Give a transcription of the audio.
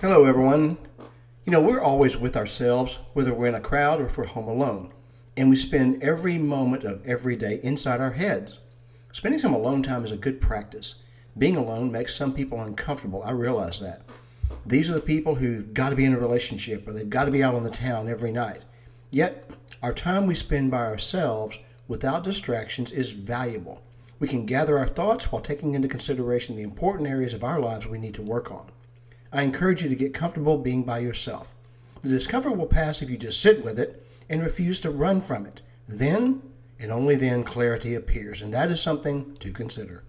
Hello, everyone. You know, we're always with ourselves, whether we're in a crowd or if we're home alone, and we spend every moment of every day inside our heads. Spending some alone time is a good practice. Being alone makes some people uncomfortable. I realize that. These are the people who've got to be in a relationship or they've got to be out on the town every night. Yet, our time we spend by ourselves without distractions is valuable. We can gather our thoughts while taking into consideration the important areas of our lives we need to work on. I encourage you to get comfortable being by yourself. The discomfort will pass if you just sit with it and refuse to run from it. Then, and only then, clarity appears, and that is something to consider.